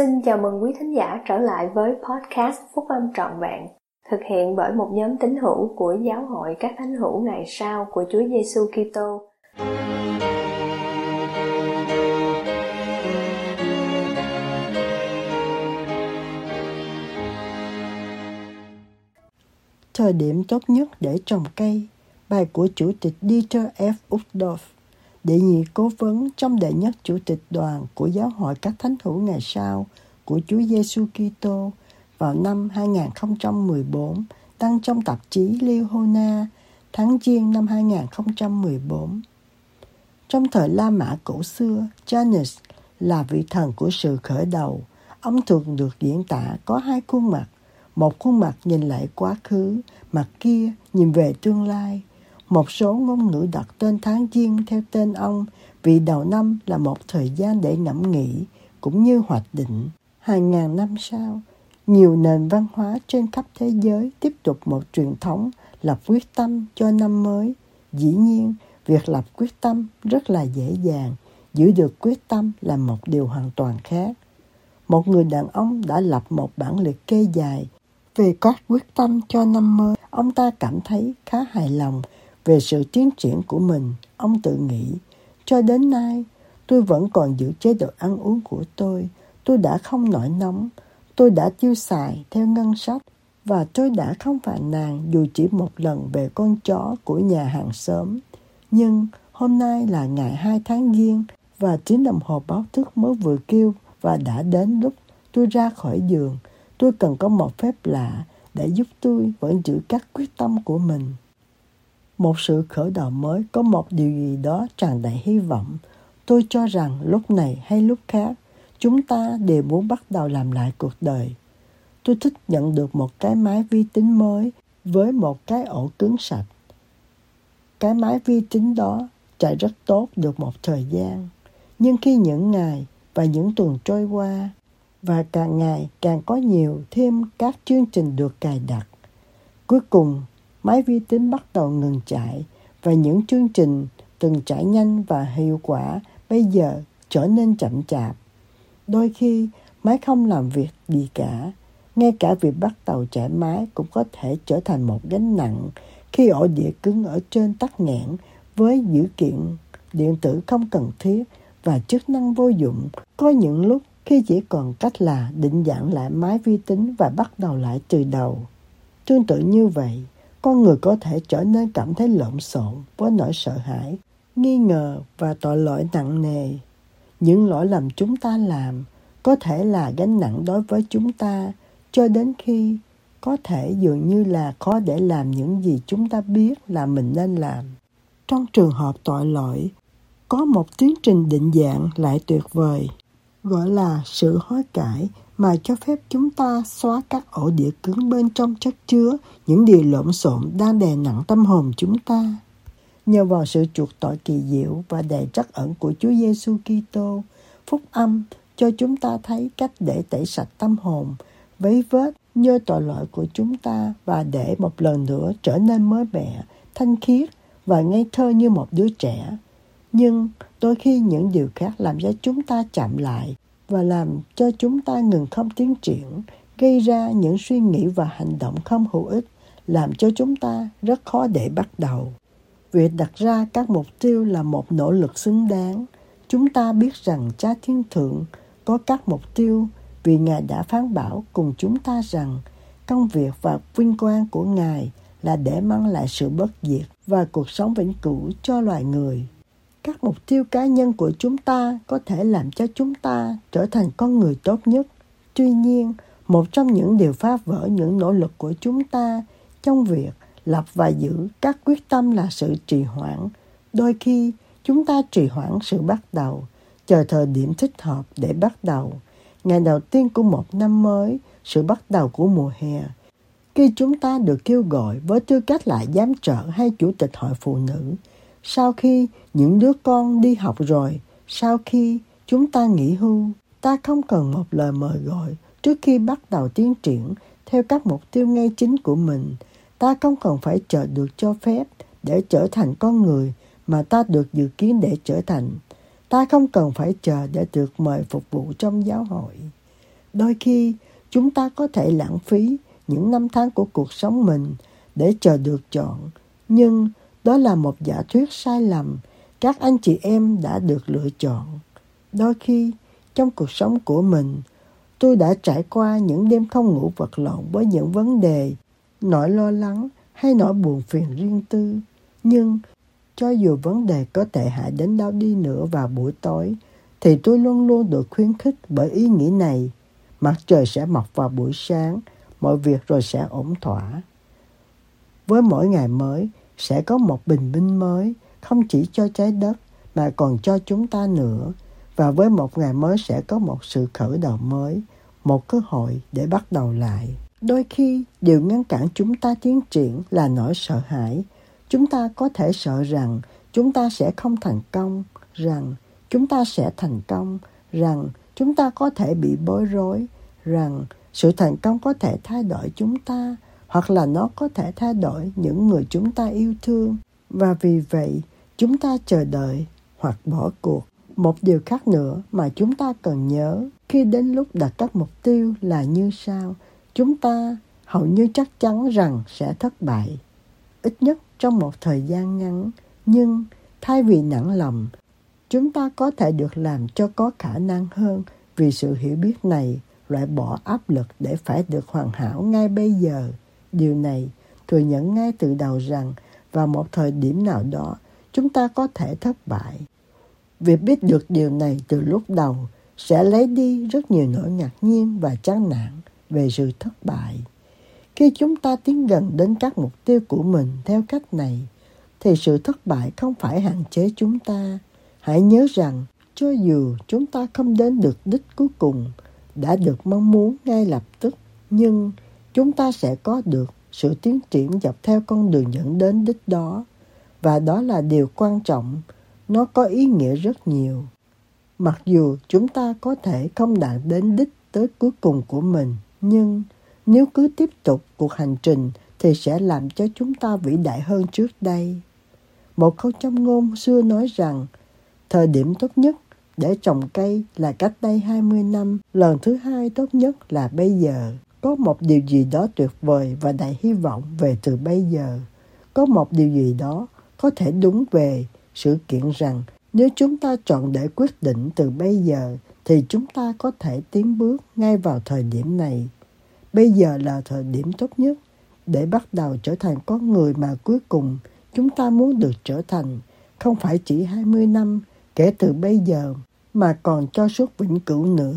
Xin chào mừng quý thính giả trở lại với podcast Phúc Âm Trọn Vẹn, thực hiện bởi một nhóm tín hữu của Giáo hội các thánh hữu ngày sau của Chúa Giêsu Kitô. Thời điểm tốt nhất để trồng cây, bài của Chủ tịch Dieter F. Uchtdorf đệ nhị cố vấn trong đệ nhất chủ tịch đoàn của giáo hội các thánh hữu ngày sau của Chúa Giêsu Kitô vào năm 2014 đăng trong tạp chí Liona tháng Giêng năm 2014. Trong thời La Mã cổ xưa, Janus là vị thần của sự khởi đầu. Ông thường được diễn tả có hai khuôn mặt. Một khuôn mặt nhìn lại quá khứ, mặt kia nhìn về tương lai. Một số ngôn ngữ đặt tên tháng Giêng theo tên ông vì đầu năm là một thời gian để ngẫm nghĩ cũng như hoạch định. Hàng ngàn năm sau, nhiều nền văn hóa trên khắp thế giới tiếp tục một truyền thống lập quyết tâm cho năm mới. Dĩ nhiên, việc lập quyết tâm rất là dễ dàng, giữ được quyết tâm là một điều hoàn toàn khác. Một người đàn ông đã lập một bản liệt kê dài về các quyết tâm cho năm mới. Ông ta cảm thấy khá hài lòng về sự tiến triển của mình, ông tự nghĩ, cho đến nay, tôi vẫn còn giữ chế độ ăn uống của tôi. Tôi đã không nổi nóng, tôi đã tiêu xài theo ngân sách và tôi đã không phàn nàn dù chỉ một lần về con chó của nhà hàng xóm. Nhưng hôm nay là ngày 2 tháng Giêng và tiếng đồng hồ báo thức mới vừa kêu và đã đến lúc tôi ra khỏi giường. Tôi cần có một phép lạ để giúp tôi vẫn giữ các quyết tâm của mình một sự khởi đầu mới có một điều gì đó tràn đầy hy vọng. Tôi cho rằng lúc này hay lúc khác, chúng ta đều muốn bắt đầu làm lại cuộc đời. Tôi thích nhận được một cái máy vi tính mới với một cái ổ cứng sạch. Cái máy vi tính đó chạy rất tốt được một thời gian. Nhưng khi những ngày và những tuần trôi qua và càng ngày càng có nhiều thêm các chương trình được cài đặt, cuối cùng máy vi tính bắt đầu ngừng chạy và những chương trình từng chạy nhanh và hiệu quả bây giờ trở nên chậm chạp. Đôi khi máy không làm việc gì cả, ngay cả việc bắt đầu chạy máy cũng có thể trở thành một gánh nặng khi ổ đĩa cứng ở trên tắc nghẽn với dữ kiện điện tử không cần thiết và chức năng vô dụng. Có những lúc khi chỉ còn cách là định dạng lại máy vi tính và bắt đầu lại từ đầu. Tương tự như vậy, con người có thể trở nên cảm thấy lộn xộn với nỗi sợ hãi, nghi ngờ và tội lỗi nặng nề. Những lỗi lầm chúng ta làm có thể là gánh nặng đối với chúng ta cho đến khi có thể dường như là khó để làm những gì chúng ta biết là mình nên làm. Trong trường hợp tội lỗi, có một tiến trình định dạng lại tuyệt vời, gọi là sự hối cải mà cho phép chúng ta xóa các ổ đĩa cứng bên trong chất chứa những điều lộn xộn đang đè nặng tâm hồn chúng ta. Nhờ vào sự chuộc tội kỳ diệu và đầy trắc ẩn của Chúa Giêsu Kitô, phúc âm cho chúng ta thấy cách để tẩy sạch tâm hồn, vấy vết nhơ tội lỗi của chúng ta và để một lần nữa trở nên mới mẻ, thanh khiết và ngây thơ như một đứa trẻ. Nhưng đôi khi những điều khác làm cho chúng ta chậm lại và làm cho chúng ta ngừng không tiến triển, gây ra những suy nghĩ và hành động không hữu ích, làm cho chúng ta rất khó để bắt đầu. Việc đặt ra các mục tiêu là một nỗ lực xứng đáng. Chúng ta biết rằng Cha Thiên Thượng có các mục tiêu vì Ngài đã phán bảo cùng chúng ta rằng công việc và vinh quang của Ngài là để mang lại sự bất diệt và cuộc sống vĩnh cửu cho loài người các mục tiêu cá nhân của chúng ta có thể làm cho chúng ta trở thành con người tốt nhất. Tuy nhiên, một trong những điều phá vỡ những nỗ lực của chúng ta trong việc lập và giữ các quyết tâm là sự trì hoãn. Đôi khi, chúng ta trì hoãn sự bắt đầu, chờ thời điểm thích hợp để bắt đầu. Ngày đầu tiên của một năm mới, sự bắt đầu của mùa hè. Khi chúng ta được kêu gọi với tư cách là giám trợ hay chủ tịch hội phụ nữ sau khi những đứa con đi học rồi, sau khi chúng ta nghỉ hưu, ta không cần một lời mời gọi trước khi bắt đầu tiến triển theo các mục tiêu ngay chính của mình. Ta không cần phải chờ được cho phép để trở thành con người mà ta được dự kiến để trở thành. Ta không cần phải chờ để được mời phục vụ trong giáo hội. Đôi khi, chúng ta có thể lãng phí những năm tháng của cuộc sống mình để chờ được chọn. Nhưng đó là một giả thuyết sai lầm. Các anh chị em đã được lựa chọn. Đôi khi, trong cuộc sống của mình, tôi đã trải qua những đêm không ngủ vật lộn với những vấn đề, nỗi lo lắng hay nỗi buồn phiền riêng tư. Nhưng cho dù vấn đề có tệ hại đến đâu đi nữa vào buổi tối, thì tôi luôn luôn được khuyến khích bởi ý nghĩ này. Mặt trời sẽ mọc vào buổi sáng, mọi việc rồi sẽ ổn thỏa. Với mỗi ngày mới, sẽ có một bình minh mới, không chỉ cho trái đất, mà còn cho chúng ta nữa. Và với một ngày mới sẽ có một sự khởi đầu mới, một cơ hội để bắt đầu lại. Đôi khi, điều ngăn cản chúng ta tiến triển là nỗi sợ hãi. Chúng ta có thể sợ rằng chúng ta sẽ không thành công, rằng chúng ta sẽ thành công, rằng chúng ta có thể bị bối rối, rằng sự thành công có thể thay đổi chúng ta, hoặc là nó có thể thay đổi những người chúng ta yêu thương. Và vì vậy, chúng ta chờ đợi hoặc bỏ cuộc. Một điều khác nữa mà chúng ta cần nhớ khi đến lúc đặt các mục tiêu là như sau. Chúng ta hầu như chắc chắn rằng sẽ thất bại. Ít nhất trong một thời gian ngắn. Nhưng thay vì nặng lòng, chúng ta có thể được làm cho có khả năng hơn vì sự hiểu biết này loại bỏ áp lực để phải được hoàn hảo ngay bây giờ. Điều này thừa nhận ngay từ đầu rằng vào một thời điểm nào đó chúng ta có thể thất bại. Việc biết được điều này từ lúc đầu sẽ lấy đi rất nhiều nỗi ngạc nhiên và chán nản về sự thất bại. Khi chúng ta tiến gần đến các mục tiêu của mình theo cách này, thì sự thất bại không phải hạn chế chúng ta. Hãy nhớ rằng, cho dù chúng ta không đến được đích cuối cùng, đã được mong muốn ngay lập tức, nhưng chúng ta sẽ có được sự tiến triển dọc theo con đường dẫn đến đích đó. Và đó là điều quan trọng, nó có ý nghĩa rất nhiều. Mặc dù chúng ta có thể không đạt đến đích tới cuối cùng của mình, nhưng nếu cứ tiếp tục cuộc hành trình thì sẽ làm cho chúng ta vĩ đại hơn trước đây. Một câu trong ngôn xưa nói rằng, thời điểm tốt nhất để trồng cây là cách đây 20 năm, lần thứ hai tốt nhất là bây giờ. Có một điều gì đó tuyệt vời và đầy hy vọng về từ bây giờ. Có một điều gì đó có thể đúng về sự kiện rằng nếu chúng ta chọn để quyết định từ bây giờ thì chúng ta có thể tiến bước ngay vào thời điểm này. Bây giờ là thời điểm tốt nhất để bắt đầu trở thành con người mà cuối cùng chúng ta muốn được trở thành, không phải chỉ 20 năm kể từ bây giờ mà còn cho suốt vĩnh cửu nữa.